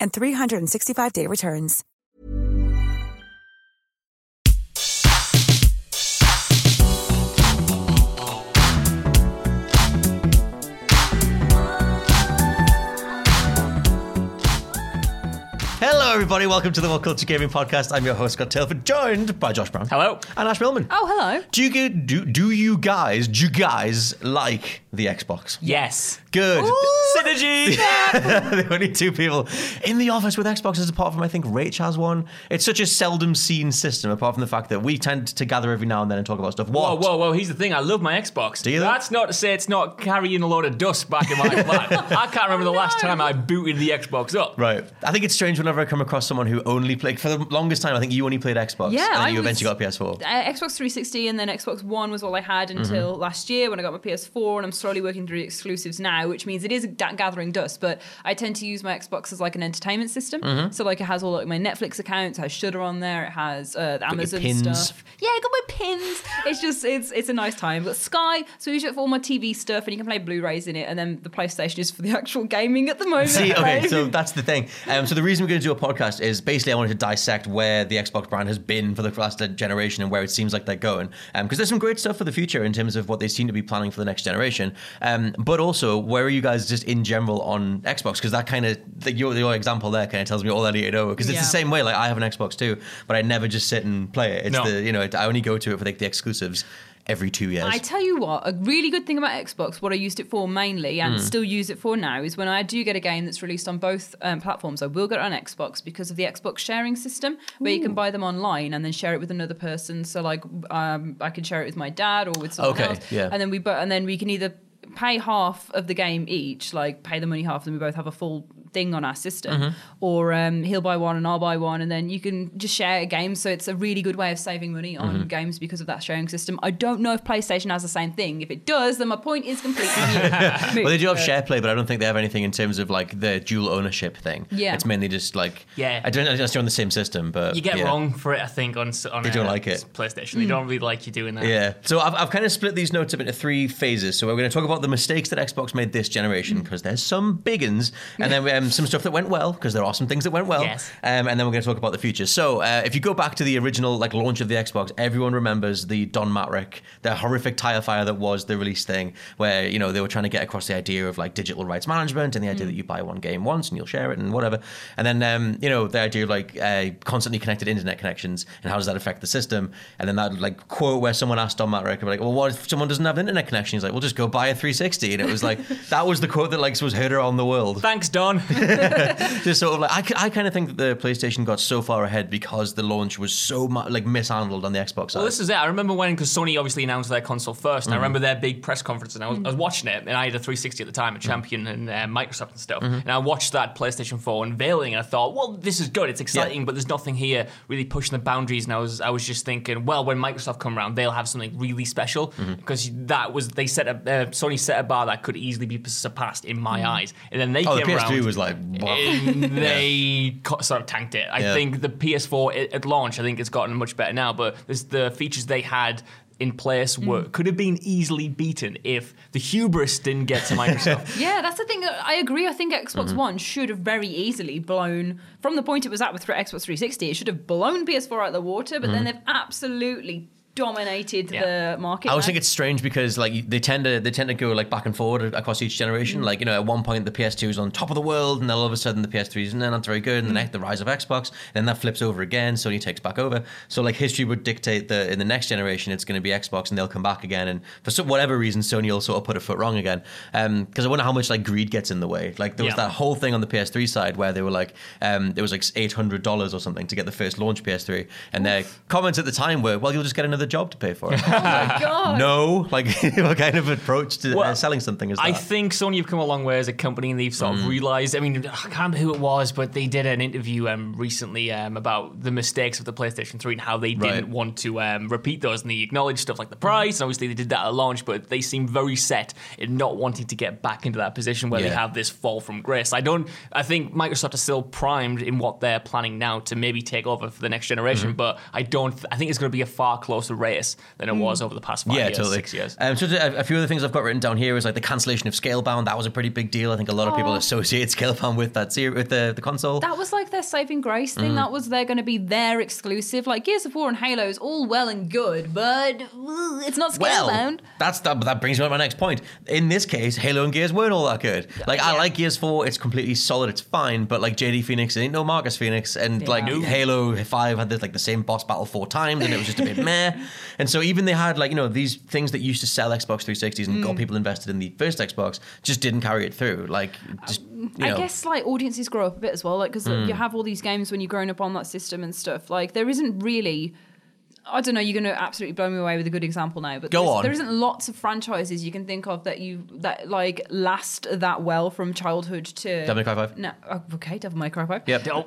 and 365-day returns. Hello, everybody. Welcome to the What Culture Gaming Podcast. I'm your host, Scott Tailford, joined by Josh Brown. Hello. And Ash Millman. Oh, hello. Do you, do, do you guys, do you guys like the Xbox? Yes. Good. Synergy. the only two people in the office with Xboxes, apart from I think Rach has one. It's such a seldom seen system, apart from the fact that we tend to gather every now and then and talk about stuff. Whoa, What? whoa, whoa! whoa! Here's the thing. I love my Xbox. Do you? That's not to say it's not carrying a load of dust back in my flat. I can't remember the last time I booted the Xbox up. Right. I think it's strange whenever I come across someone who only played, for the longest time, I think you only played Xbox. Yeah, And then I you was- eventually got a PS4. Uh, Xbox 360 and then Xbox One was all I had until last year when I got my PS4, and I'm slowly working through the exclusives now, which means it is gathering dust. But I tend to use my Xbox as like an entertainment system. So like it has all like my Netflix accounts, has Shudder on there, it has uh, the Amazon stuff. Yeah, I got my pins. It's just it's it's a nice time. But Sky, so I use it for all my TV stuff, and you can play Blu-rays in it, and then the PlayStation is for the actual gaming at the moment. See, okay, so that's the thing. Um, so the reason we're going to do a podcast is basically I wanted to dissect where the Xbox brand has been for the last generation and where it seems like they're going. Because there's some great stuff for the future in terms of what they seem to be planning for the next generation. Um, but also, where are you guys just in general on Xbox? Because that kind of the, your, your example there kind of tells me all I need to know. Because it's Yeah. the same way. Like I have an Xbox too, but I never just sit and play it. It's No. the you know I only go to it for like the exclusives every two years. I tell you what, a really good thing about Xbox, what I used it for mainly and still use it for now, is when I do get a game that's released on both um, platforms, I will get it on Xbox because of the Xbox sharing system, where you can buy them online and then share it with another person. So like, um, I can share it with my dad or with someone Okay, else, yeah. and then we bo- and then we can either pay half of the game each, like pay the money half, and we both have a full thing on our system, Mm-hmm. or um, he'll buy one and I'll buy one, and then you can just share a game. So it's a really good way of saving money on Mm-hmm. games because of that sharing system. I don't know if PlayStation has the same thing. If it does, then my point is completely moot. Well, they do have But- share play, but I don't think they have anything in terms of like the dual ownership thing. Yeah. it's mainly just like Yeah. I don't know if they're on the same system, but You get yeah. wrong for it, I think, on s- on They don't like it. PlayStation. They don't really like you doing that. Yeah, so I've, I've kind of split these notes up into three phases. So we're going to talk about the mistakes that Xbox made this generation because there's some big uns, and then um, some stuff that went well because there are some things that went well. Yes. Um, and then we're going to talk about the future. So uh, if you go back to the original like launch of the Xbox, everyone remembers the Don Mattrick, the horrific tire fire that was the release thing, where you know they were trying to get across the idea of like digital rights management and the idea that you buy one game once and you'll share it and whatever, and then um, you know the idea of like uh, constantly connected internet connections and how does that affect the system, and then that like quote where someone asked Don Mattrick like, well, what if someone doesn't have an internet connection? He's like, well, just go buy a 360, and it was like that was the quote that like was heard around the world Thanks, Don. just sort of like I, I kind of think that the PlayStation got so far ahead because the launch was so mu- like mishandled on the Xbox side. Well, this is it. I remember when, because Sony obviously announced their console 1st and I mm-hmm. remember their big press conference, and I was, mm. I was watching it, and I had a 360 at the time, a mm. Champion and uh, Microsoft and stuff, mm-hmm. and I watched that PlayStation 4 unveiling, and I thought, well, this is good, it's exciting, but there's nothing here really pushing the boundaries, and I was, I was just thinking, well, when Microsoft come around, they'll have something really special, mm-hmm. because that was, they set a, uh, Sony set a bar that could easily be surpassed in my eyes, and then they oh, the came PS3 around. Was like what? they co- sort of tanked it. I Yeah. think the PS4 at- at launch, I think it's gotten much better now, but there's the features they had in place were mm. could have been easily beaten if the hubris didn't get to Microsoft. Yeah, that's the thing. I agree. I think Xbox mm-hmm. One should have very easily blown from the point it was at with Xbox 360. It should have blown PS4 out of the water, but then mm-hmm. they've absolutely dominated the market. I always think it's strange because like they tend to they tend to go like back and forward across each generation. Mm. Like you know, at one point the PS2 is on top of the world, and then all of a sudden the PS3 is not very good, and then mm. the rise of Xbox, then that flips over again. Sony takes back over. So like history would dictate that in the next generation it's going to be Xbox, and they'll come back again. And for some, whatever reason, Sony will sort of put a foot wrong again. Um, because I wonder how much like greed gets in the way. Like there was Yeah. that whole thing on the PS3 side where they were like, um, it was like eight hundred dollars or something to get the first launch PS3, and their comments at the time were, "Well, you'll just get another job to pay for it." God. no, like what kind of approach to uh, selling something is that? I think Sony have come a long way as a company, and they've sort Mm. of realized. I mean, I can't remember who it was, but they did an interview um, recently um, about the mistakes of the PlayStation 3 and how they didn't want to um, repeat those. And they acknowledged stuff like the price, and obviously they did that at launch, but they seem very set in not wanting to get back into that position where they have this fall from grace. I don't. I think Microsoft is still primed in what they're planning now to maybe take over for the next generation, Mm-hmm. but I don't. I think it's going to be a far closer race than it was over the past five yeah, years, totally. six years. Um, so a, a few other things I've got written down here is like the cancellation of Scalebound. That was a pretty big deal. I think a lot of people associate Scalebound with that ser- with the, the console. That was like their saving grace Mm. thing. That was they're going to be their exclusive. Like Gears of War and Halo is all well and good, but uh, it's not well, scalebound. that's that. That brings me to my next point. In this case, Halo and Gears weren't all that good. Like I like Gears Four; it's completely solid, it's fine. But like JD Fenix ain't no Marcus Fenix, and like No. Halo Five had this like the same boss battle four times, and it was just a bit meh. And so even they had like you know these things that used to sell Xbox 360s and Mm. got people invested in the first Xbox just didn't carry it through. Like just you I know. guess like audiences grow up a bit as well, like because Mm. you have all these games when you're growing up on that system and stuff. Like there isn't really. I don't know. You're going to absolutely blow me away with a good example now, but Go there's- on. there isn't lots of franchises you can think of that you that like last that well from childhood to. Devil May Cry 5? No, oh, okay, Devil May Cry Five. Yep. Oh,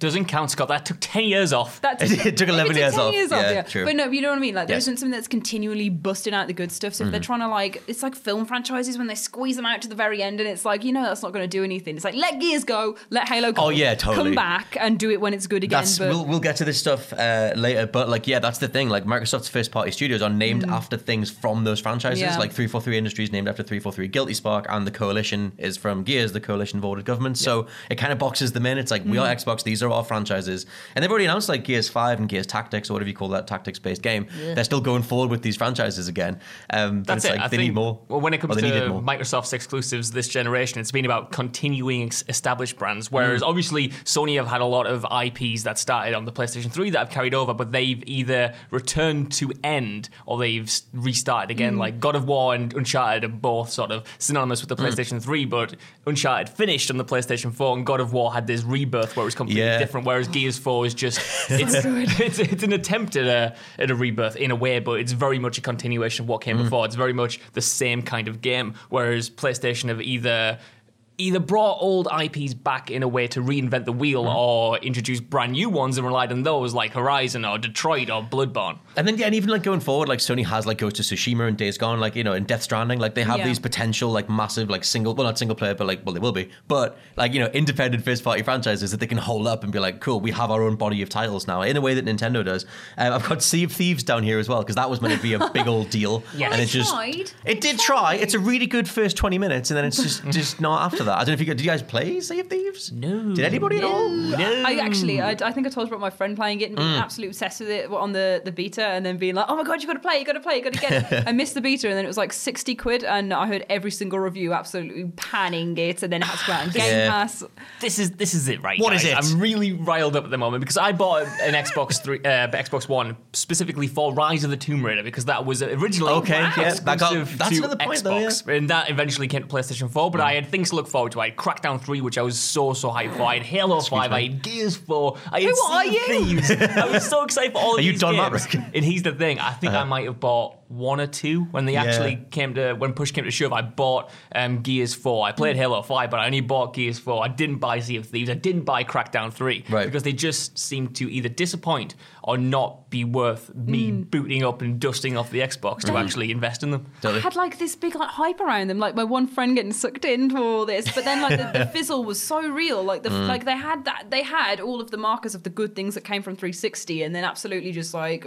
doesn't count, Scott. That took 10 years off. That It took 11 maybe years 10 off. Years Yeah, yeah, true. But no, you know what I mean. Like there Yes. not something that's continually busting out the good stuff. So if they're Mm-hmm. trying to like, it's like film franchises when they squeeze them out to the very end, and it's like you know that's not going to do anything. It's like let Gears go, let Halo go. Oh, yeah, totally. Come back and do it when it's good again. That's but we'll, we'll get to this stuff uh, later, but like yeah, that's the thing. Like Microsoft's first party studios are named after things from those franchises. Mm. Yeah. Like 343 Industries named after 343 Guilty Spark, and the Coalition is from Gears, the Coalition voted government. So it kind of boxes them in. It's like we are Mm. Xbox, these are our franchises, and they've already announced like Gears Five and Gears Tactics or whatever you call that tactics based game. They're still going forward with these franchises again. Um, That's it's it. like I they think, need more. Well, when it comes to more. Microsoft's exclusives this generation, it's been about continuing established brands. Whereas Mm. obviously Sony have had a lot of IPs that started on the PlayStation 3 that have carried over, but they've either returned to end or they've restarted again. Like God of War and Uncharted are both sort of synonymous with the Mm. PlayStation 3, but Uncharted finished on the PlayStation 4, and God of War had this rebirth where it was completely Yeah. Different. Whereas Gears 4 is just it's, it's it's an attempt at a at a rebirth in a way, but it's very much a continuation of what Mm. came before. It's very much the same kind of game. Whereas PlayStation have either either brought old IPs back in a way to reinvent the wheel Mm. or introduce brand new ones and relied on those like Horizon or Detroit or Bloodborne. And then yeah, and even like going forward, like Sony has like Ghost of Tsushima and Days Gone, like you know, and Death Stranding, like they have Yeah. these potential like massive like single, well not single player, but like well they will be, but like you know independent first party franchises that they can hold up and be like, cool, we have our own body of titles now in a way that Nintendo does. Um, I've got Sea of Thieves down here as well because that was meant to be a big old deal, yeah, and They it just tried. it They did try. It's a really good first twenty minutes, and then it's just just not after that. I don't know if you got, did you guys play Sea of Thieves? No. Did anybody at all? No. I actually, I, I think I told you about my friend playing it and being Mm. absolutely obsessed with it on the, the beta, and then being like, "Oh my god, you got to play, you got to play, you got to get it." I missed the beta, and then it was like sixty quid, and I heard every single review absolutely panning it, and then it had to go out on Game Yeah. Pass. this is this is it right What guys. is it? i'm really riled up at the moment because i bought an xbox 3 uh, xbox one specifically for rise of the tomb raider because that was originally Okay, yeah, that got- that's to another point though, xbox and that eventually came to playstation 4 but i had things to look forward to i had crackdown 3 which i was so so hyped for i had halo 5 i had gears 4 i had Who Sea are of you? Thieves. i was so excited for all of Are you these Don games. Maverick? and here's the thing i think i uh-huh. might have bought one or two when they Yeah. actually came to when push came to shove. I bought um, Gears Four. I played Halo Five, but I only bought Gears Four. I didn't buy Sea of Thieves. I didn't buy Crackdown Three Right. because they just seemed to either disappoint or not be worth me booting up and dusting off the Xbox to actually invest in them. I had like this big like hype around them, like my one friend getting sucked into all this, but then like the, the fizzle was so real. Like the Mm. like they had that they had all of the markers of the good things that came from 360, and then absolutely just like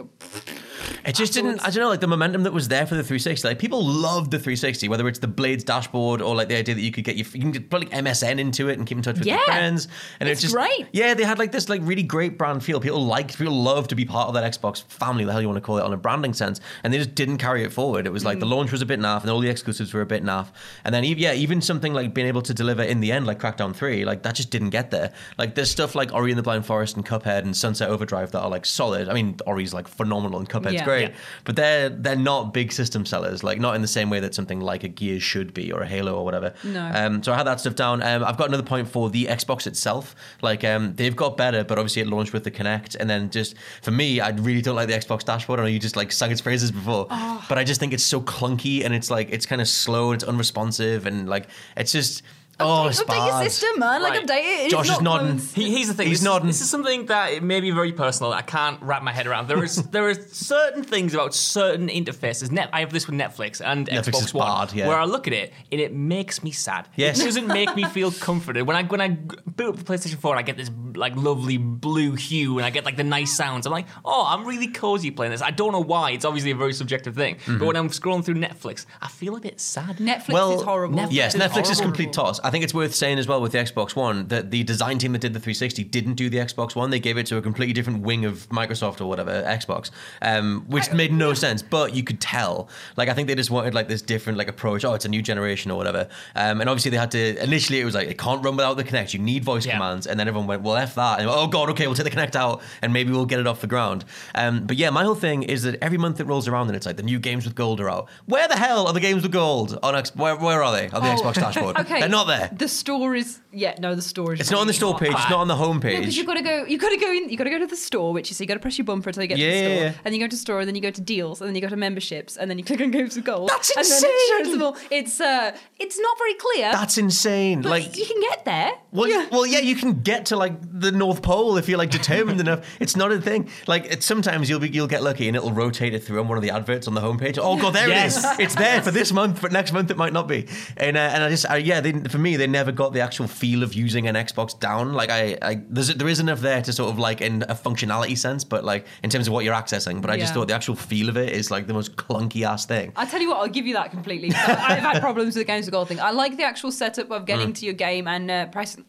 It just didn't. I don't know, like the momentum that was there for the 360. Like people loved the 360, whether it's the Blades dashboard or like the idea that you could get your you can put like MSN into it and keep in touch with your friends. And It's it's just great. Yeah, they had like this like really great brand feel. People liked, people love to be part of that Xbox family. The hell you want to call it on a branding sense, and they just didn't carry it forward. It was like the Mm. launch was a bit naff, and all the exclusives were a bit naff. And then yeah, even something like being able to deliver in the end, like Crackdown Three, like that just didn't get there. Like there's stuff like Ori and the Blind Forest and Cuphead and Sunset Overdrive that are like solid. I mean, Ori's like phenomenal and Cuphead's Yeah. great, Yeah. but they're they're not big system sellers. Like not in the same way that something like a Gears should be or a Halo or whatever. No. Um, so I had that stuff down. Um, I've got another point for the Xbox itself. Like um, they've got better, but obviously it launched with the Kinect, and then just for me, I really don't like the Xbox dashboard. I know you just like sung its praises before, Oh. but I just think it's so clunky and it's like it's kind of slow and it's unresponsive and like it's just oh, it's update your bad. system, man. Like Right. update it. It's Josh is not nodding. close. He, here's the thing. He's this, nodding. This is something that it may be very personal. I can't wrap my head around. There is there are certain things about certain interfaces. Net, I have this with Netflix and Netflix Xbox is One, bad, yeah. where I look at it and it makes me sad. Yes. it doesn't make me feel comforted. When I when I g- boot up the PlayStation 4 and I get this like lovely blue hue and I get like the nice sounds, I'm like, oh, I'm really cozy playing this. I don't know why. It's obviously a very subjective thing. Mm-hmm. But when I'm scrolling through Netflix, I feel a bit sad. Netflix Well, is horrible. Netflix Yes, is Netflix is horrible. complete toss. I think it's worth saying as well with the Xbox One that the design team that did the 360 didn't do the Xbox One. They gave it to a completely different wing of Microsoft or whatever, Xbox, um, which made no sense. But you could tell. Like I think they just wanted like this different like approach. Oh, it's a new generation or whatever. Um, and obviously they had to. Initially, it was like it can't run without the Kinect. You need voice Yeah. commands. And then everyone went, well, f that. And oh god, okay, we'll take the Kinect out and maybe we'll get it off the ground. Um, but yeah, my whole thing is that every month it rolls around and it's like the new games with gold are out. Where the hell are the games with gold on X? Where, where are they on the Oh, Xbox dashboard? Okay, They're not there. The store is yeah, no, the store is. It's not on the store page. It's not on the home No, because page. you gotta go. You've gotta go in. You've gotta go to the store, which is so you gotta press your bumper until you get Yeah, to the yeah, store, yeah. and then you go to store, and then you go to deals, and then you go to memberships, and then you click on games of gold. That's And then it shows them all. It's uh, it's not very clear. That's insane. but Like you can get there. Well, yeah. well, yeah, you can get to like the North Pole if you're like determined enough. It's not a thing. Like it's, sometimes you'll be you'll get lucky and it'll rotate it through on one of the adverts on the homepage. Oh god, there Yes. it is. It's there for this month, but next month it might not be. And uh, and I just I, yeah, they, for me they never got the actual feel of using an Xbox down. Like I, I there's there is enough there to sort of like in a functionality sense, but like in terms of what you're accessing. But I just thought the actual feel of it is like the most clunky ass thing. I tell you what, I'll give you that completely. I- I've had problems with the games of gold thing. I like the actual setup of Mm. getting to your game and uh, pressing.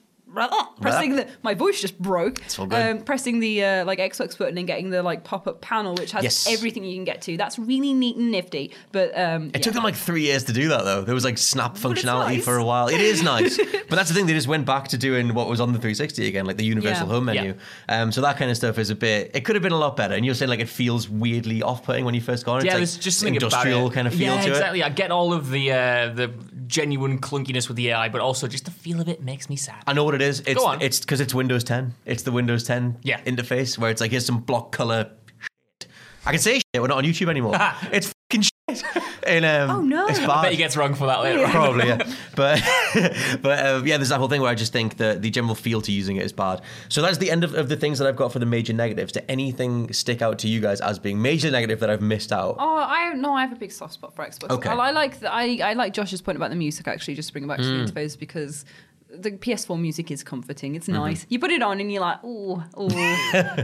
Pressing the my voice just broke. all good. Um, pressing the uh, like Xbox button and getting the like pop up panel, which has Yes. everything you can get to. That's really neat and nifty. But um, It took them like three years to do that, though. There was like snap it's functionality nice. for a while. It is nice, but that's the thing. They just went back to doing what was on the 360 again, like the universal Yeah. home menu. Um, so that kind of stuff is a bit. It could have been a lot better. And you're saying like it feels weirdly off-putting when you first got it. Yeah, it's there's like just something industrial it. kind of feel yeah, to exactly. I get all of the uh, the genuine clunkiness with the AI, but also just the feel of it makes me sad. I know what it is. It's Go on. it's because it's Windows 10. It's the Windows 10 Yeah. interface where it's like here's some block color. Shit. I can say shit. We're not on YouTube anymore. it's fucking shit. And um, Oh, no. it's I bet he gets wrong for that later. on. Probably, yeah. But but um, yeah, there's that whole thing where I just think that the general feel to using it is bad. So that's the end of, of the things that I've got for the major negatives. Did anything stick out to you guys as being major negative that I've missed out? Oh, I no, I have a big soft spot for Xbox. Okay. I, I like the, I I like Josh's point about the music actually. Just to bring it back to Hmm. the interface because. The PS4 music is comforting. It's Mm-hmm. nice. You put it on and you're like, oh, oh,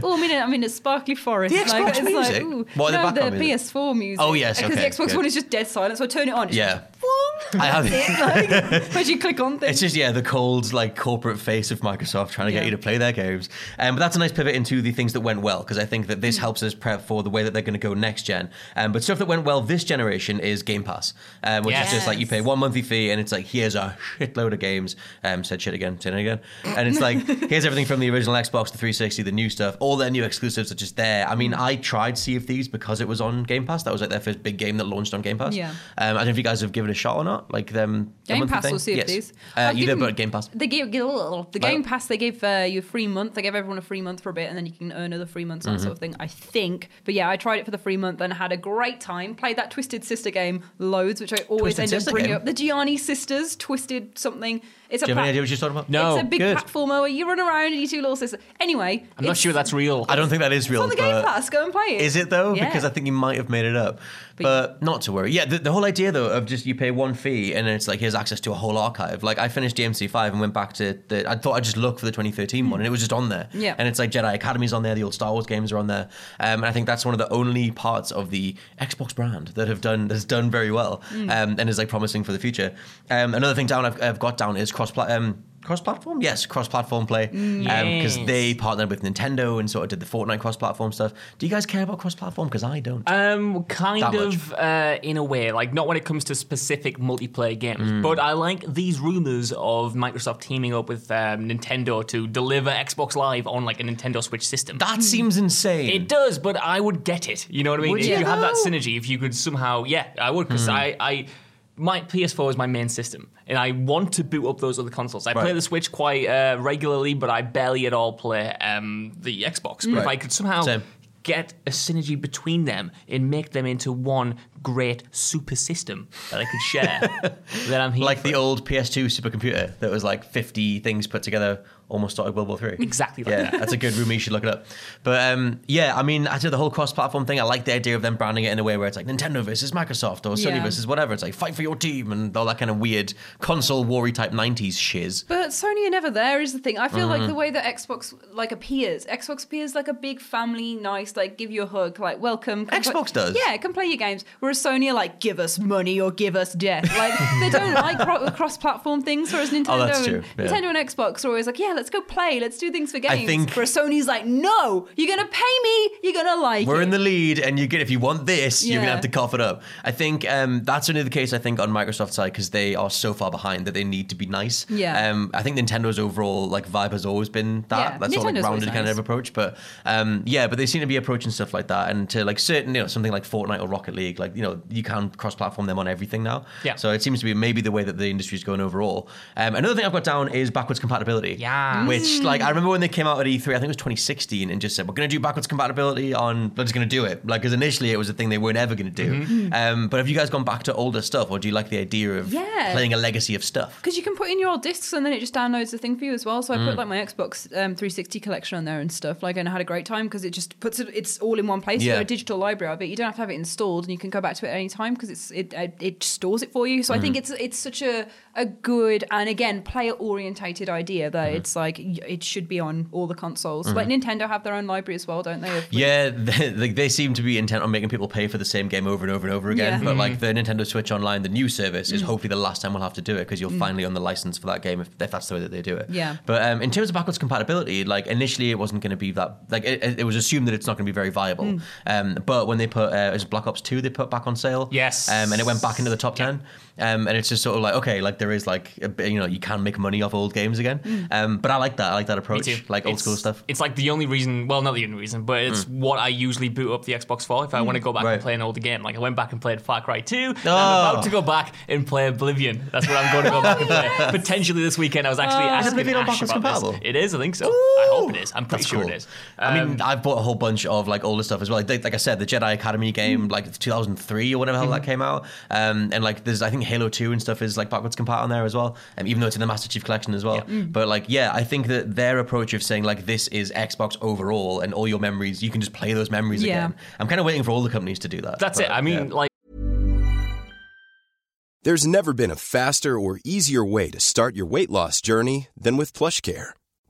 oh! I'm in a, I'm in a sparkly forest. The like, Xbox it's music? Like, the no, the music? PS4 music. Oh, yes, because okay, the Xbox good. One is just dead silent. So I turn it on. It's Yeah. just, I have- it, like, as you click on things. It's just yeah, the cold like corporate face of Microsoft trying to get you to play their games. Um, but that's a nice pivot into the things that went well because I think that Mm. this helps us prep for the way that they're going to go next gen. Um, but stuff that went well this generation is Game Pass, um, which is just like you pay one monthly fee and it's like here's a shitload of games. Um, said shit again, said it again, and it's like here's everything from the original Xbox, the 360, the new stuff, all their new exclusives are just there. I mean, Mm. I tried Sea of Thieves because it was on Game Pass. That was like their first big game that launched on Game Pass. Yeah. Um, I don't know if you guys have given it a shot or not. Like them. the Game Pass or Sea of Yes. Thieves? Uh, I've either, but Game Pass. They gave the Game Pass. They gave uh, you a free month. They gave everyone a free month for a bit, and then you can earn another free months, that Mm-hmm. sort of thing. I think. But yeah, I tried it for the free month and had a great time. Played that Twisted Sister game loads, which I always Twisted end up bringing game? up. The Giana sisters, Twisted something. It's a Do you have any idea what you're talking about? No. It's a big good. platformer where you run around and you two little sisters. Anyway, I'm not it's- sure that's real. I don't think that is It's real. on the Game but- Pass. Go and play it. Is it though? Yeah. Because I think you might have made it up. But, not to worry. Yeah, the, the whole idea though of just you pay one fee, and it's like here's access to a whole archive. Like I finished DMC5 and went back to the. I thought I'd just look for the 2013 one, and it was just on there. Yeah. And it's like Jedi Academy's on there, the old Star Wars games are on there, um, and I think that's one of the only parts of the Xbox brand that have done that's done very well, um, and is like promising for the future. Um, another thing down I've, I've got down is cross um, cross-platform yes cross-platform play because Yes. they partnered with nintendo and sort of did the fortnite cross-platform stuff do you guys care about cross-platform because i don't Um, kind That of uh, in a way, like not when it comes to specific multiplayer games, Mm. but I like these rumors of Microsoft teaming up with um, Nintendo to deliver Xbox Live on like a Nintendo Switch system. that seems insane It does, but I would get it. You know what I mean? Would if you you have that synergy, if you could somehow, yeah, I would because Hmm. I, I, my PS4 is my main system, and I want to boot up those other consoles. I play the Switch quite uh, regularly, but I barely at all play um, the Xbox. But if I could somehow Same. get a synergy between them and make them into one great super system that I could share, then I'm here. like the it. old PS2 supercomputer that was like 50 things put together, almost started World War Three. Exactly like yeah, that. that's a good rumor. You should look it up. But um, yeah, I mean, I did the whole cross-platform thing. I like the idea of them branding it in a way where it's like Nintendo versus Microsoft or Sony Yeah. versus whatever. It's like fight for your team and all that kind of weird console war type 90s shiz. But Sony are never there is the thing. I feel Mm-hmm. like the way that Xbox like appears, Xbox appears like a big family, nice, like give you a hug, like welcome. come Xbox play- does. Yeah, come play your games. Whereas Sony are like, give us money or give us death. Like they don't like cro- cross-platform things. Whereas Nintendo, Oh, that's and, yeah. Nintendo and Xbox are always like, yeah, let's go play, let's do things for games. I think- Whereas Sony's like, no, you're gonna pay me, you're gonna like We're it. in the lead, and you get if you want this, you're gonna have to cough it up. I think um, that's only the case. I think on Microsoft's side because they are so far behind that they need to be nice. Yeah. Um, I think Nintendo's overall like vibe has always been that. Yeah, That's sort of like Nintendo's always rounded kind of approach. But um, yeah, but they seem to be approaching stuff like that, and to like certain you know something like Fortnite or Rocket League, like you know you can cross-platform them on everything now. Yeah. So it seems to be maybe the way that the industry's going overall. Um, another thing I've got down is backwards compatibility. Yeah. Which like I remember when they came out at E3, I think it was 2016, and just said we're going to do backwards compatibility on. We're just going to do it. Like because initially it was a thing they weren't ever going to do. Mm-hmm. Um, but have you guys gone back to older stuff, or do you like the idea of Yeah. playing a legacy of stuff? Because you can put in your old discs and then it just downloads the thing for you as well. So I Mm. put like my Xbox um, 360 collection on there and stuff. Like, and I had a great time because it just puts it. It's all in one place. You Yeah. got a digital library of it. You don't have to have it installed, and you can go back to it at any time because it's it uh, it stores it for you. So I Mm-hmm. think it's it's such a a good and again player orientated idea that Mm-hmm. it's like it should be on all the consoles. Like Nintendo have their own library as well, don't they? of- Yeah, they, they- they seem to be intent on making people pay for the same game over and over and over again. Yeah. Mm. But like the Nintendo Switch Online, the new service is hopefully the last time we'll have to do it because you're finally on the license for that game if, if that's the way that they do it. Yeah. But um, in terms of backwards compatibility, like initially it wasn't going to be that. Like it, it was assumed that it's not going to be very viable. Mm. Um, but when they put uh, it was Black Ops Two, they put back on sale. Yes. Um, and it went back into the top ten. Um, and it's just sort of like okay, like there is like a bit, you know you can make money off old games again. Mm. Um, but I like that. I like that Me approach. too. Like old It's- school stuff. It's like the only reason, well, not the only reason, but it's what I usually boot up the Xbox for if I want to go back Right. and play an older game. Like I went back and played Far Cry 2, and Oh. I'm about to go back and play Oblivion. That's what I'm going to go back and play. Potentially this weekend. I was actually asking Oblivion on Ash backwards about this. It is, I think so. I hope it is. I'm pretty That's sure cool. it is. I Um, mean, I've bought a whole bunch of like older stuff as well. Like, like I said, the Jedi Academy game, like 2003 or whatever hell that came out. Um, and like there's, I think Halo 2 and stuff is like backwards compatible on there as well. Um, even though it's in the Master Chief Collection as well. But like, yeah, I think that their approach of saying like this is Xbox overall and all your memories, you can just play those memories Yeah. again. I'm kind of waiting for all the companies to do that. that's But, it. I mean, yeah. like. There's never been a faster or easier way to start your weight loss journey than with PlushCare.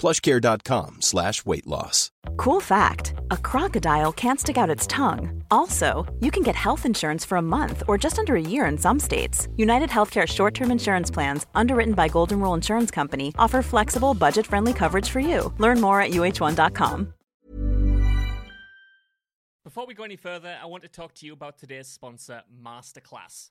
plushcare.com slash weight loss. Cool fact a crocodile can't stick out its tongue. Also, you can get health insurance for a month or just under a year in some states. United Healthcare short term insurance plans, underwritten by Golden Rule Insurance Company, offer flexible, budget friendly coverage for you. Learn more at uh1.com. Before we go any further, I want to talk to you about today's sponsor, Masterclass.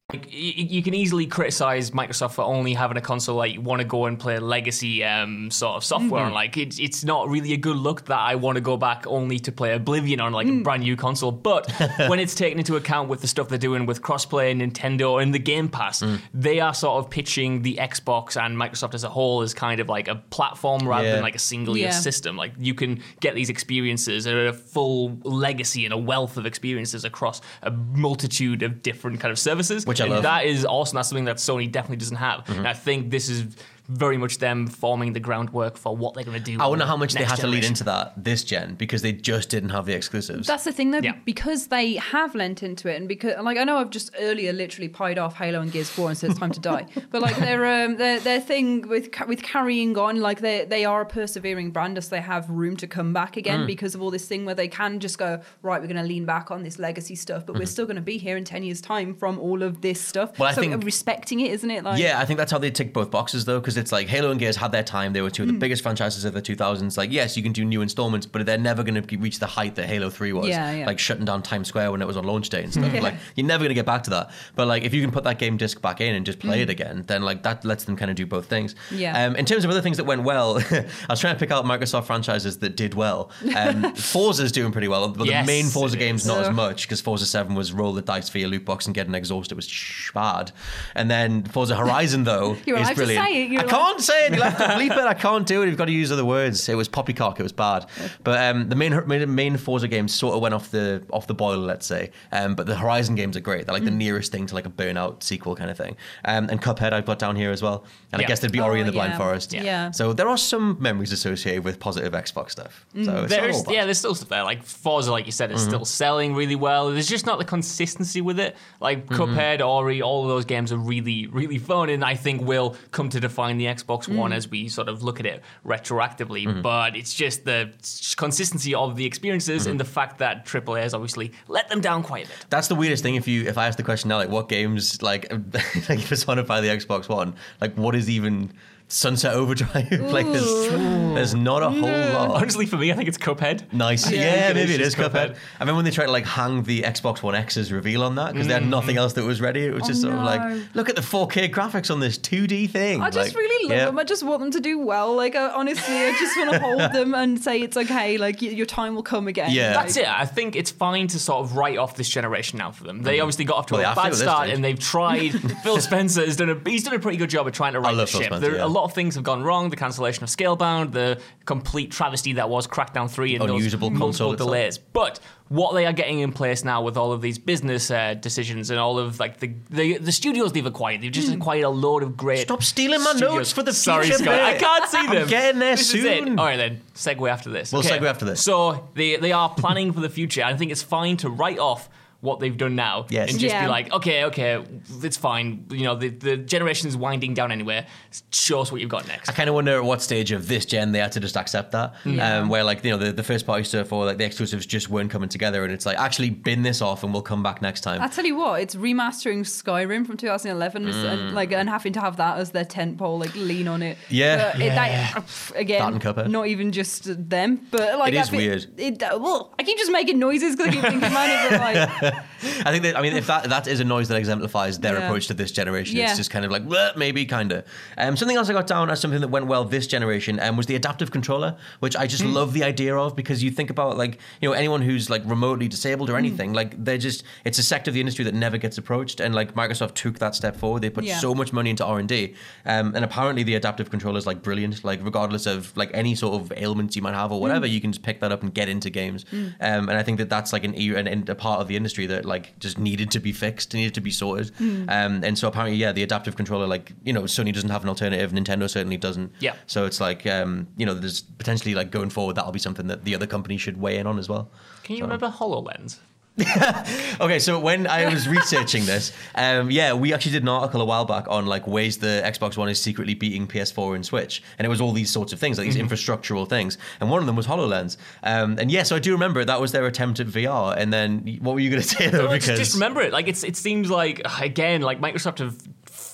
Like, you can easily criticize Microsoft for only having a console like you want to go and play legacy um, sort of software mm-hmm. on. Like it's it's not really a good look that I want to go back only to play Oblivion on like a mm. brand new console. But when it's taken into account with the stuff they're doing with crossplay, Nintendo, and the Game Pass, mm. they are sort of pitching the Xbox and Microsoft as a whole as kind of like a platform rather Yeah. than like a single use Yeah. system. Like you can get these experiences and a full legacy and a wealth of experiences across a multitude of different kind of services. Which I And love. That is awesome. That's something that Sony definitely doesn't have. Mm-hmm. And I think this is very much them forming the groundwork for what they're going to do. I wonder how much they next had to lead into that this gen because they just didn't have the exclusives. That's the thing, though, Yeah. because they have lent into it, and because, like, I know I've just earlier literally pied off Halo and Gears Four and said it's time to die, but like their um, their their thing with with carrying on, like they they are a persevering brand, so they have room to come back Mm. again because of all this thing where they can just go right, we're going to lean back on this legacy stuff, but we're still going to be here in ten years' time from all of this stuff. Well, I so think- respecting it, isn't it? Like, Yeah, I think that's how they tick both boxes though, because it's like Halo and Gears had their time. They were two of the biggest franchises of the 2000s. Like, yes, you can do new installments, but they're never going to reach the height that Halo 3 was. Yeah, yeah. Like shutting down Times Square when it was on launch day and stuff. Yeah. Like, you're never going to get back to that. But like, if you can put that game disc back in and just play it again, then like that lets them kind of do both things. Yeah. Um, in terms of other things that went well, I was trying to pick out Microsoft franchises that did well. Um, Forza's doing pretty well, but Yes, the main Forza games is. not as much because Forza 7 was roll the dice for your loot box and get an exhaust. It was sh- bad. And then Forza Horizon though You're is allowed to brilliant. say it, you're I allowed- can't say it. You'll have to bleep it. I can't do it. You've got to use other words. It was poppycock. It was bad. But um, the main main Forza games sort of went off the off the boil, let's say. Um, but the Horizon games are great. They're like the nearest thing to like a Burnout sequel kind of thing. Um, and Cuphead I've got down here as well. And I guess there'd be Ori Oh, and the Blind yeah. Forest. Yeah. Yeah. So there are some memories associated with positive Xbox stuff. So it's not There's yeah, there's still stuff there. Like Forza, like you said, is Mm-hmm. still selling really well. There's just not the consistency with it. Like Mm-hmm. Cuphead, Ori, all of those games are really, really fun, and I think will come to define the Xbox Mm. One as we sort of look at it retroactively. Mm-hmm. But it's just the consistency of the experiences Mm-hmm. and the fact that AAA has obviously let them down quite a bit. That's the weirdest thing. If you if I ask the question now, like what games like like personify the Xbox One, like what is even Sunset Overdrive? like there's, there's not a whole lot. Honestly, for me, I think it's Cuphead. Nice, I yeah, maybe it is just Cuphead. I remember when they tried to like hang the Xbox One X's reveal on that because they had nothing else that was ready. It was just sort of no. like, look at the 4K graphics on this 2D thing. I just Like, really love yeah. them. I just want them to do well. Like, uh, honestly, I just want to hold them and say it's okay. Like, y- your time will come again. Yeah. Like, That's it. I think it's fine to sort of write off this generation now for them. They obviously got off to Mm. Well, they a have to bad this start, stage. and they've tried. Phil Spencer has done a he's done a pretty good job of trying to right the love Phil ship. Spencer, there, yeah. A lot of things have gone wrong. The cancellation of Scalebound, the complete travesty that was Crackdown Three, and Unusable those console multiple itself. delays. But what they are getting in place now with all of these business uh, decisions and all of like the, the the studios they've acquired, they've just acquired a load of great. Stop stealing my studios. notes for the Sorry, future Scott, I can't see them. I'm getting there this soon. All right then, segue after this. We'll segue after this. So they they are planning for the future. I think it's fine to write off what they've done now Yes. and just Yeah. be like, okay, okay, it's fine. You know, the, the generation's winding down anyway. Show us what you've got next. I kind of wonder at what stage of this gen they had to just accept that, um, where like you know the, the first party stuff or like the exclusives just weren't coming together, and it's like actually bin this off and we'll come back next time. I tell you what, it's remastering Skyrim from 2011, Mm. and like and having to have that as their tentpole, like lean on it. Yeah. But it- that- again, That and Cuphead. not even just them, but like It is I weird. It, uh, well, I keep just making noises because I keep thinking about it, but like, yeah. I think that I mean if that that is a noise that exemplifies their Yeah. approach to this generation, Yeah. it's just kind of like maybe kind of. Um, something else I got down as something that went well this generation um, was the adaptive controller, which I Hmm. just love the idea of because you think about like you know anyone who's like remotely disabled Hmm. or anything, like they're just it's a sector of the industry that never gets approached, and like Microsoft took that step forward. They put Yeah. so much money into R and D, um, and apparently the adaptive controller is like brilliant. Like regardless of like any sort of ailments you might have or whatever, Hmm. you can just pick that up and get into games. Um, and I think that that's like an, an, an a part of the industry that like just needed to be fixed, needed to be sorted. Hmm. Um, and so apparently, yeah, the adaptive controller, like you know, Sony doesn't have an alternative, Nintendo certainly doesn't. Yeah. So it's like um, you know, there's potentially like going forward that'll be something that the other company should weigh in on as well. Can you remember HoloLens? Okay, so when I was researching this, um, yeah, we actually did an article a while back on like ways the Xbox One is secretly beating PS4 and Switch, and it was all these sorts of things, like these infrastructural things, and one of them was Hololens. Um, and yeah, so I do remember that was their attempt at VR. And then what were you going to say though? Well, Because just remember it. Like it's it seems like again, like Microsoft have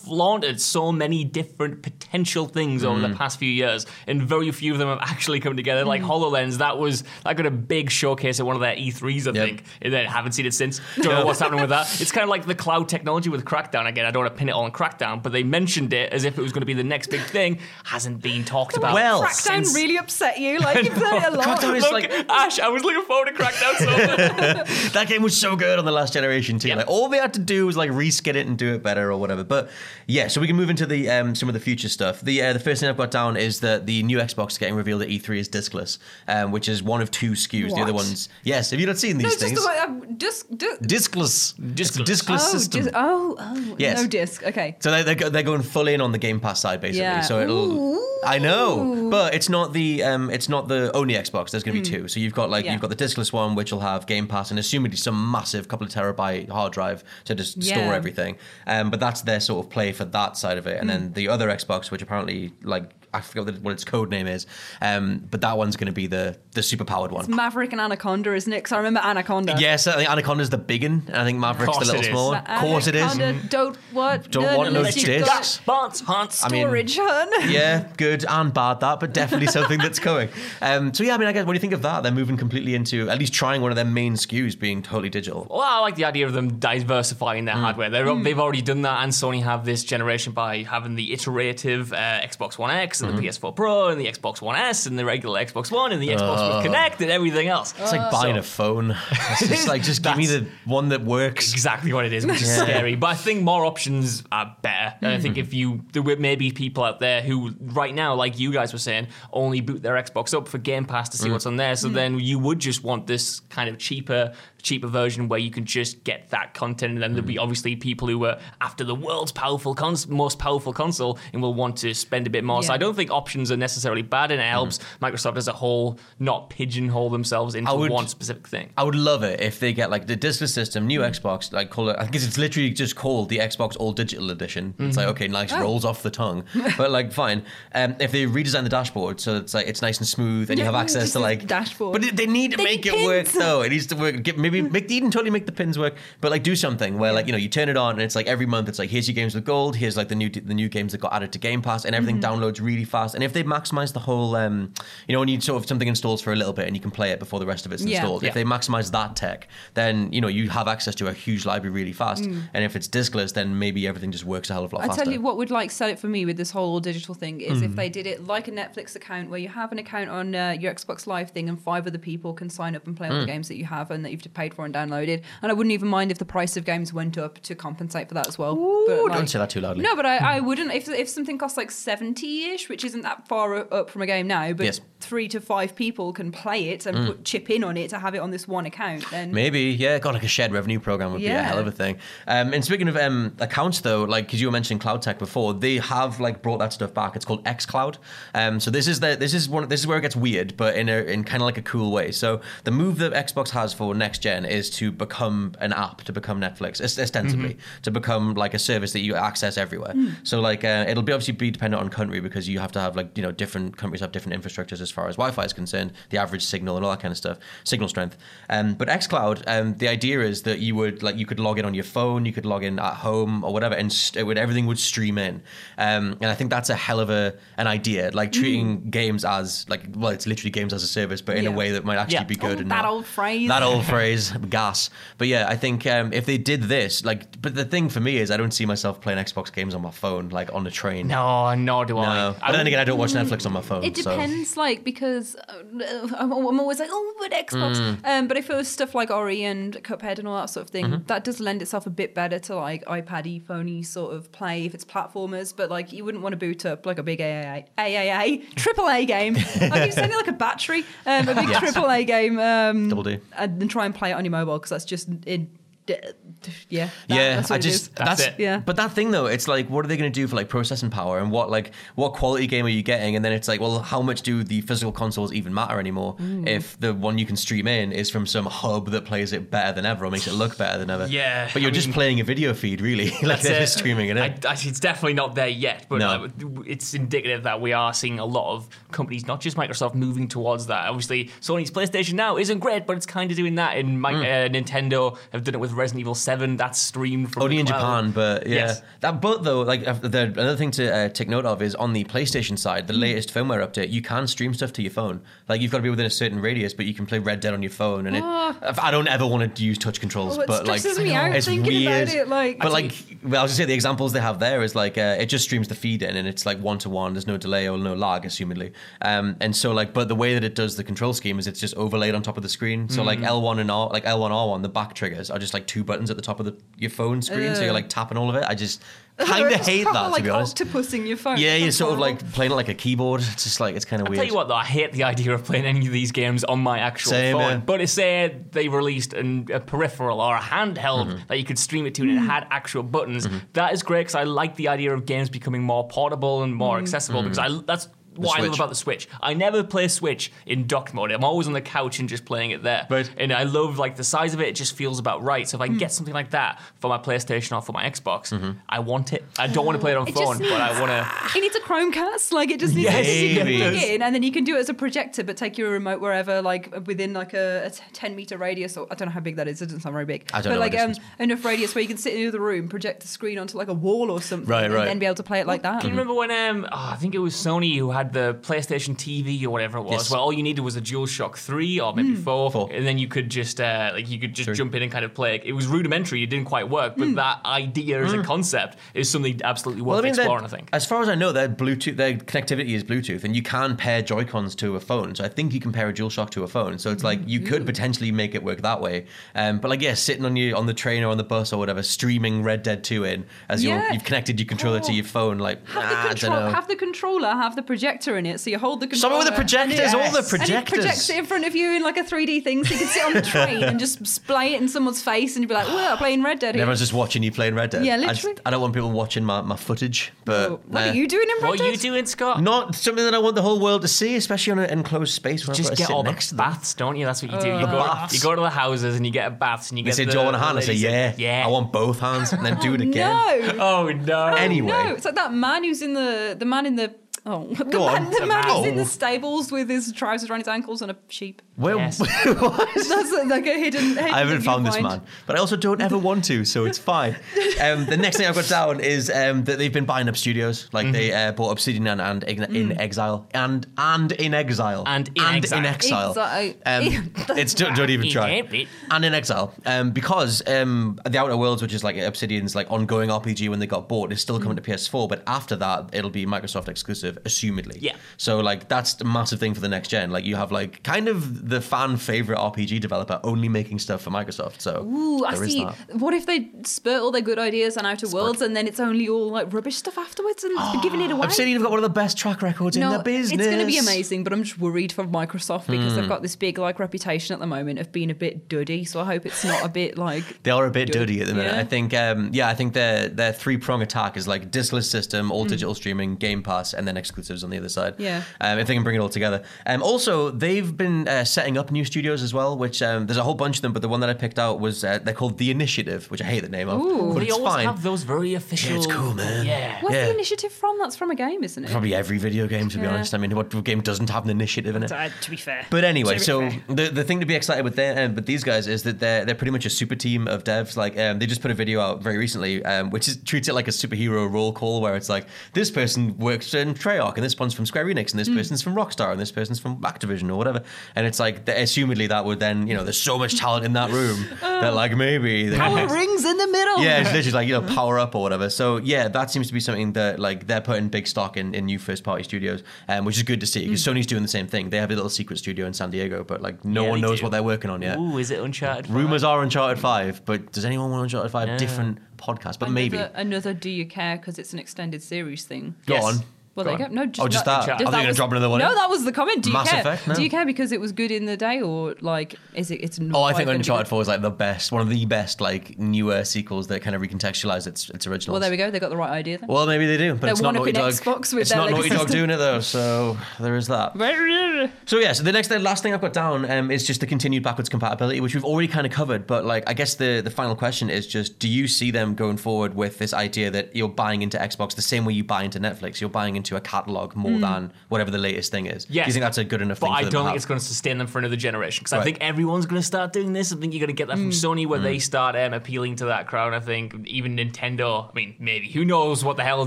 flaunted so many different potential things over Mm. the past few years, and very few of them have actually come together. Like Hololens, that was that got a big showcase at one of their E3s, I Yep. think, and then haven't seen it since. Don't know what's happening with that. It's kind of like the cloud technology with Crackdown. Again, I don't want to pin it all on Crackdown, but they mentioned it as if it was going to be the next big thing. Hasn't been talked about. Well, Crackdown since- really upset you. Like you've said it a lot. Crackdown is Look, like Ash, I was looking forward to Crackdown so much. that game was so good on the last generation too. Yep. Like all they had to do was like reskin it and do it better or whatever. But yeah, so we can move into the um, some of the future stuff. The uh, the first thing I've got down is that the new Xbox getting revealed at E3 is discless, um, which is one of two SKUs. The other ones, yes. Have you not seen these no, it's things? just the way I'm just. just discless, It's a Discless. discless oh, system. dis- oh, oh, Yes. no disc. Okay. So they- they're, go- they're going full in on the Game Pass side, basically. Yeah. So it'll. I know, but it's not the um, it's not the only Xbox. There's going to be two. So you've got like Hmm. Yeah. you've got the discless one, which will have Game Pass, and assumedly some massive couple of terabyte hard drive to just store everything. Um, but that's their sort of play for that side of it. And Hmm. then the other Xbox, which apparently like I forget what- what its code name is, um, but that one's going to be the the super powered one. It's Maverick and Anaconda, isn't it? Because I remember Anaconda. Yes, I think Anaconda's the big one. and I think Maverick's the little it is. smaller. Of course it is. Anaconda, Don't what? Don't want no unless you've discs. got Yes. Bounce, hunts. I mean- Storage, hun. yeah, good and bad that, but definitely something that's coming. Um, so yeah, I mean, I guess what do you think of that? They're moving completely into at least trying one of their main SKUs being totally digital. Well, I like the idea of them diversifying their hardware. They're, They've already done that, and Sony have this generation by having the iterative uh, Xbox One X and Mm-hmm. the PS4 Pro and the Xbox One S and the regular Xbox One and the Xbox with Kinect and everything else. It's like buying So- a phone. It's just like just give me the one that works. exactly what it is, which is scary. But I think more options are better. And I Mm. think if you, there were maybe people out there who, right now, like you guys were saying, only boot their Xbox up for Game Pass Mm. to see what's on there. So then you would just want this kind of cheaper, cheaper version where you can just get that content. And then there'll Mm. be obviously people who are after the world's powerful, cons- most powerful console and will want to spend a bit more. So I don't think options are necessarily bad, and it helps Microsoft as a whole not pigeonhole themselves into would- one specific thing. I would love it if they get like the discless system, new Xbox, like call it. I guess it's literally just called the Xbox All Digital Edition. It's like okay, nice, rolls off the tongue, but like fine. Um, if they redesign the dashboard so it's like it's nice and smooth and you have access to like dashboard. but they need to They make need it work pins. though. It needs to work. Get, maybe make even totally make the pins work, but like do something where like you know you turn it on and it's like every month it's like here's your games with gold, here's like the new the new games that got added to Game Pass, and everything Mm-hmm. downloads really fast. And if they maximize the whole, um, you know, when you sort of something installs for a little bit and you can play it before the rest of it's Yeah. installed. Yeah. If they maximize that tech, then you know you have access to a huge library really fast. And if it's diskless, then maybe everything just works a hell of a lot Mm. I faster. tell you what would like sell it for me with this whole digital thing is Hmm. if they did it like a Netflix account where you have an account on uh, your Xbox Live thing and five other people can sign up and play all the games that you have and that you've paid for and downloaded. And I wouldn't even mind if the price of games went up to compensate for that as well. but Ooh, like- don't say that too loudly. No, but I, I wouldn't if if something costs like seventy ish, which isn't that far up from a game now. But Yes. Three to five people can play it and put chip in on it to have it on this one account, then Maybe, yeah. got like a shared revenue program would be a hell of a thing. Um, and speaking of um, accounts, though, like because you were mentioning cloud tech before, they have like brought that stuff back. It's called xCloud. Um, so this is the this is one this is where it gets weird, but in a in kind of like a cool way. So the move that Xbox has for next gen is to become an app, to become Netflix, os- ostensibly, to become like a service that you access everywhere. So like uh, it'll be obviously be dependent on country because you have to have like you know different countries have different infrastructures as far as Wi-Fi is concerned, the average signal and all that kind of stuff, signal strength. Um, but XCloud, um, the idea is that you would like you could log in on your phone, you could log in at home or whatever, and st- it would everything would stream in. Um, and I think that's a hell of a an idea, like treating games as like well, it's literally games as a service, but in a way that might actually Yeah. be good. Oh, and that not- old phrase. That old phrase, gas. But yeah, I think um, if they did this, like, but the thing for me is I don't see myself playing Xbox games on my phone, like on the train. No, nor do I. No. But then again, I don't watch Netflix on my phone. It so- depends, like because uh, I'm, I'm always like, oh, but Xbox. Mm. Um, but if it was stuff like Ori and Cuphead and all that sort of thing, Mm-hmm. that does lend itself a bit better to like iPad, phony sort of play if it's platformers. But like, you wouldn't want to boot up like a big AAA, AAA, triple A game. I keep saying it like a battery, um, a big Yes. triple A game, um, Double D. and then try and play it on your mobile because that's just it. Yeah, that- yeah, that's I just that's, That's it. Yeah. But that thing though, it's like, what are they going to do for like processing power and what like what quality game are you getting? And then it's like, well, how much do the physical consoles even matter anymore Mm. if the one you can stream in is from some hub that plays it better than ever or makes it look better than ever? Yeah, but you're I just mean- playing a video feed, really. like they're it. just streaming it. I, I- it's definitely not there yet, but No. uh, it's indicative that we are seeing a lot of companies, not just Microsoft, moving towards that. Obviously, Sony's PlayStation Now isn't great, but it's kind of doing that. And Mi- uh, Nintendo have done it with Resident Evil 7. That's streamed from Only the in. Japan, but yeah. Yes. That but though, like uh, the, another thing to uh, take note of is on the PlayStation side, the Hmm. latest firmware update, you can stream stuff to your phone. Like you've got to be within a certain radius, but you can play Red Dead on your phone. And it, I don't ever want to use touch controls, Oh, but like me out it's thinking about weird. it, like- but like, well, I was just say the examples they have there is like uh, it just streams the feed in, and it's like one to one. There's no delay or no lag, assumedly. Um, and so like, but the way that it does the control scheme is it's just overlaid on top of the screen. So Hmm. like L1 and R, like L1 R1, the back triggers are just like two buttons at the top of the your phone screen. So you're uh. like tapping all of it. I just kind of hate that like to be honest. octopus in your phone. Yeah, you're sort of like playing it like a keyboard. It's just like it's kind of weird. I'll tell you what, though, I hate the idea of playing any of these games on my actual Same, phone. yeah. But if say they released an, a peripheral or a handheld Mm-hmm. that you could stream it to and it had actual buttons, mm-hmm. that is great because I like the idea of games becoming more portable and more mm-hmm. accessible because mm-hmm. I that's what I love Mm. About the Switch. I never play Switch in docked mode. I'm always on the couch and just playing it there. Right. And I love like the size of it. It just feels about right. So if I can get something like that for my PlayStation or for my Xbox, I want it. I don't want to play it on It phone, just but I want to. It needs a Chromecast. Like it just needs Yes, something you can maybe. plug in, and then you can do it as a projector, but take your remote wherever, like within like a ten meter radius. Or I don't know how big that is. It doesn't sound very big. I don't but know like um, enough radius where you can sit in the other room, project the screen onto like a wall or something, Right, and then be able to play it like that. Do you remember when um oh, I think it was Sony who had the PlayStation TV or whatever it was? Yes. Well, all you needed was a DualShock three or maybe four, Four. and then you could just uh, like you could just Sure. jump in and kind of play. it. It was rudimentary; it didn't quite work, but that idea as a concept is something absolutely worth they're- exploring. I think. As far as I know, their Bluetooth, their connectivity is Bluetooth, and you can pair Joy Cons to a phone. So I think you can pair a DualShock to a phone. So it's like you could potentially make it work that way. Um, but like, yeah, sitting on you on the train or on the bus or whatever, streaming Red Dead Two in as you're, Yeah. you've connected your controller to Oh. your phone. Like, Have nah, the I don't control, know. have the controller, have the projector in it, so you hold the Someone controller. with the and it- projectors, all the projectors. And it projects it in front of you in like a 3D thing, so you can sit on the train and just splay it in someone's face, and you'd be like, "Well, I'm playing Red Dead." Here. everyone's just watching you playing Red Dead. Yeah, I, just- literally. I don't want people watching my, my footage, but Oh, what nah. are you doing in Red What Dead? are you doing, Scott? Not something that I want the whole world to see, especially on an enclosed space where Just I've got to get sit all the next to them. baths, don't you? That's what you do. You Uh, go, baths. you go to the houses and you get a baths and you They get. say, the, "Do you want a the hand?" I say, "Yeah, yeah. I want both hands," and then do it again. No. Oh no! Anyway. No, it's like that man who's in the the man in the oh the Go man, on. the man who's in the stables with his trousers around his ankles and a sheep. Well, Yes. That's like a hidden. hidden I haven't found this find. man, but I also don't ever want to, so it's fine. Um, the next thing I've got down is um, that they've been buying up studios, like they Mm-hmm. uh, bought Obsidian and, and in, in Mm. Exile and and in Exile And In Exile. in Exile. Exile. Um, it's don't, don't even try. Egypt, it- And in Exile, um, because um, the Outer Worlds, which is like Obsidian's like ongoing RPG when they got bought, is still coming to PS4. But after that, it'll be Microsoft exclusive. Assumedly. Yeah. So like that's a massive thing for the next gen. Like you have like kind of the fan favorite RPG developer only making stuff for Microsoft. So Ooh, I see. What if they spurt all their good ideas on Outer Worlds and then it's only all like rubbish stuff afterwards and it's giving it away? Have seen you've got one of the best track records in the business. it's going to be amazing, but I'm just worried for Microsoft because Hmm. they've got this big like reputation at the moment of being a bit duddy. So I hope it's not a bit like They are a bit dirty at the minute. Yeah. I think, um, yeah, I think their their three prong attack is like diskless system, Hmm. all digital streaming, Game Pass, and then exclusives on the other side. Yeah. um, if they can bring it all together. Um, also, they've been uh, setting up new studios as well, which um, there's a whole bunch of them, but the one that I picked out was uh, they're called The Initiative, which I hate the name of, Ooh. but But they it's always fine. have those very official. Yeah, it's cool, man. Yeah. what's Yeah. the initiative from? That's from a game, isn't it? Probably every video game, to be Yeah. honest. I mean, what game doesn't have an initiative in it? Uh, to be fair. But anyway, To be so fair. the the thing to be excited with them, um, with these guys is that they're they're pretty much a super team of devs. Like um, they just put a video out very recently, um, which is treats it like a superhero roll call, where it's like this person works in Treyarch, and this one's from Square Enix, and this Hmm. person's from Rockstar, and this person's from Activision or whatever. And it's like, th- assumedly, that would then you know, there's so much talent in that room that like maybe they- Power rings in the middle. yeah, it's literally like you know power up or whatever. So yeah, that seems to be something that like they're putting big stock in in new first party studios, um, which is good to see because Sony's doing the same thing. They have a little secret studio in San Diego, but like no Yeah, one knows do. what they're working on yet. Ooh, is it Uncharted? Rumors are Uncharted Five, but does anyone want Uncharted Five? Yeah. Different podcast, but another, maybe. another. Do you care? Because it's an extended series thing. Go Yes. on. Well, Go there you go. No, just, Oh, just no, that. I Just thought you gonna drop another one No, in. that was the comment. Do you Mass care? Effect? No. Do you care because it was good in the day, or like is it? It's not Oh, I think Uncharted? Four is like the best, one of the best like newer sequels that kind of recontextualize its its originals. Well, there we go. They got the right idea then. Well, maybe they do, but They're it's not Naughty Dog. Xbox with it's their not Lego Naughty Dog doing it though, so there is that. So yeah, so the next, the last thing I've got down um, is just the continued backwards compatibility, which we've already kind of covered. But like, I guess the the final question is just: Do you see them going forward with this idea that you're buying into Xbox the same way you buy into Netflix? You're buying into a catalog more Hmm. than whatever the latest thing is. Yes. Do you think that's a good enough But thing? for I them don't think have? it's going to sustain them for another generation because I think everyone's going to start doing this. I think you're going to get that from Sony where they start um, appealing to that crowd. I think even Nintendo. I mean, maybe who knows what the hell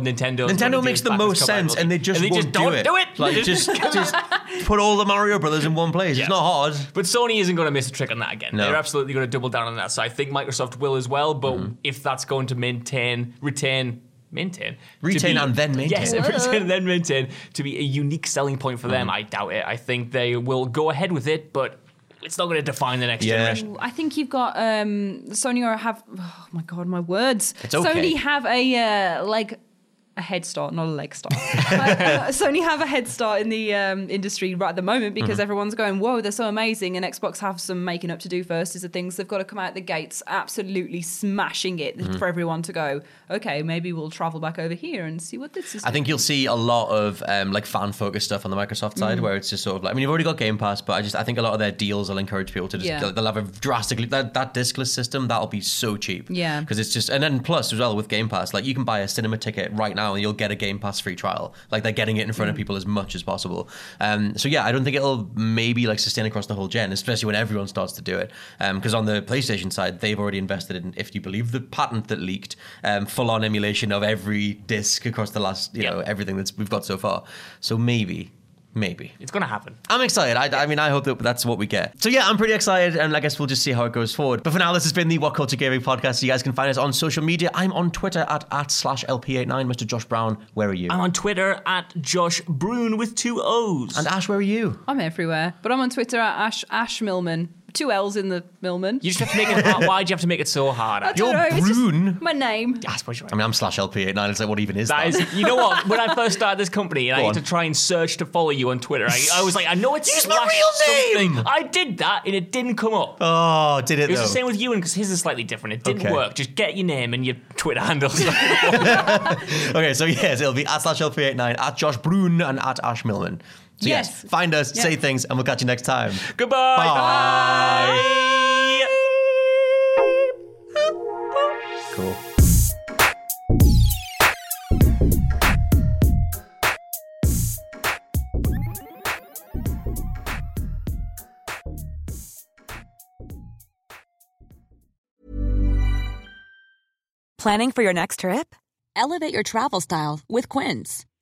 Nintendo. Nintendo makes the most sense, and they just and they won't just don't do it. do it. Like just just put all the Mario Brothers in one place. Yeah. It's not hard. But Sony isn't going to miss a trick on that again. No. They're absolutely going to double down on that. So I think Microsoft will as well. But Mm-hmm. if that's going to maintain, retain, maintain, to Retain and then maintain. Yes, retain and then maintain to be a unique selling point for Mm-hmm. them. I doubt it. I think they will go ahead with it, but it's not going to define the next Yeah. generation. I think you've got um, Sony or have oh my god my words. It's okay. Sony have a uh, like a head start, not a leg start. Uh, Sony have a head start in the um, industry right at the moment because Mm-hmm. everyone's going, "Whoa, they're so amazing!" And Xbox have some making up to do first. Is the things they've got to come out the gates, absolutely smashing it Mm-hmm. for everyone to go. Okay, maybe we'll travel back over here and see what this is. I think you'll see a lot of um, like fan focused stuff on the Microsoft side, Mm. where it's just sort of like I mean, you've already got Game Pass, but I just I think a lot of their deals will encourage people to just Yeah. they'll have a drastically that that diskless system that'll be so cheap. Yeah. because it's just and then plus as well with Game Pass, like you can buy a cinema ticket right now and you'll get a Game Pass free trial. Like they're getting it in Mm. front of people as much as possible. Um, so yeah, I don't think it'll maybe like sustain across the whole gen, especially when everyone starts to do it. Because on the PlayStation side, they've already invested in, if you believe the patent that leaked, um, full on emulation of every disc across the last you Yep. know everything that's we've got so far. So maybe. Maybe. It's going to happen. I'm excited. I, I mean, I hope that that's what we get. So yeah, I'm pretty excited, and I guess we'll just see how it goes forward. But for now, this has been the What Culture Gaming podcast. You guys can find us on social media. I'm on Twitter at at slash lp89. Mr. Josh Brown, where are you? I'm on Twitter at Josh Brune with two O's. and Ash, where are you? I'm everywhere, but I'm on Twitter at Ash Ash Millman. Two L's in the Millman. you just have to make it hard. Why do you have to make it so hard? I Actually? don't You're know, it's just Brune? My name. I suppose you're right. I mean, I'm slash lp89. It's like, what even is that? That is, you know what? When I first started this company and I Go had on. to try and search to follow you on Twitter, I, I was like, I know it's Use my slash real name! something. I did that and it didn't come up. oh, did it It was though? the same with Ewan because his is slightly different. It didn't Okay. work. Just get your name and your Twitter handle. Okay, so yes, it'll be at slash lp89, at Josh Brune, and at Ash Millman. So yes, Yes. find us, say things, and we'll catch you next time. Goodbye. Bye. Cool. Planning for your next trip? Elevate your travel style with Quince.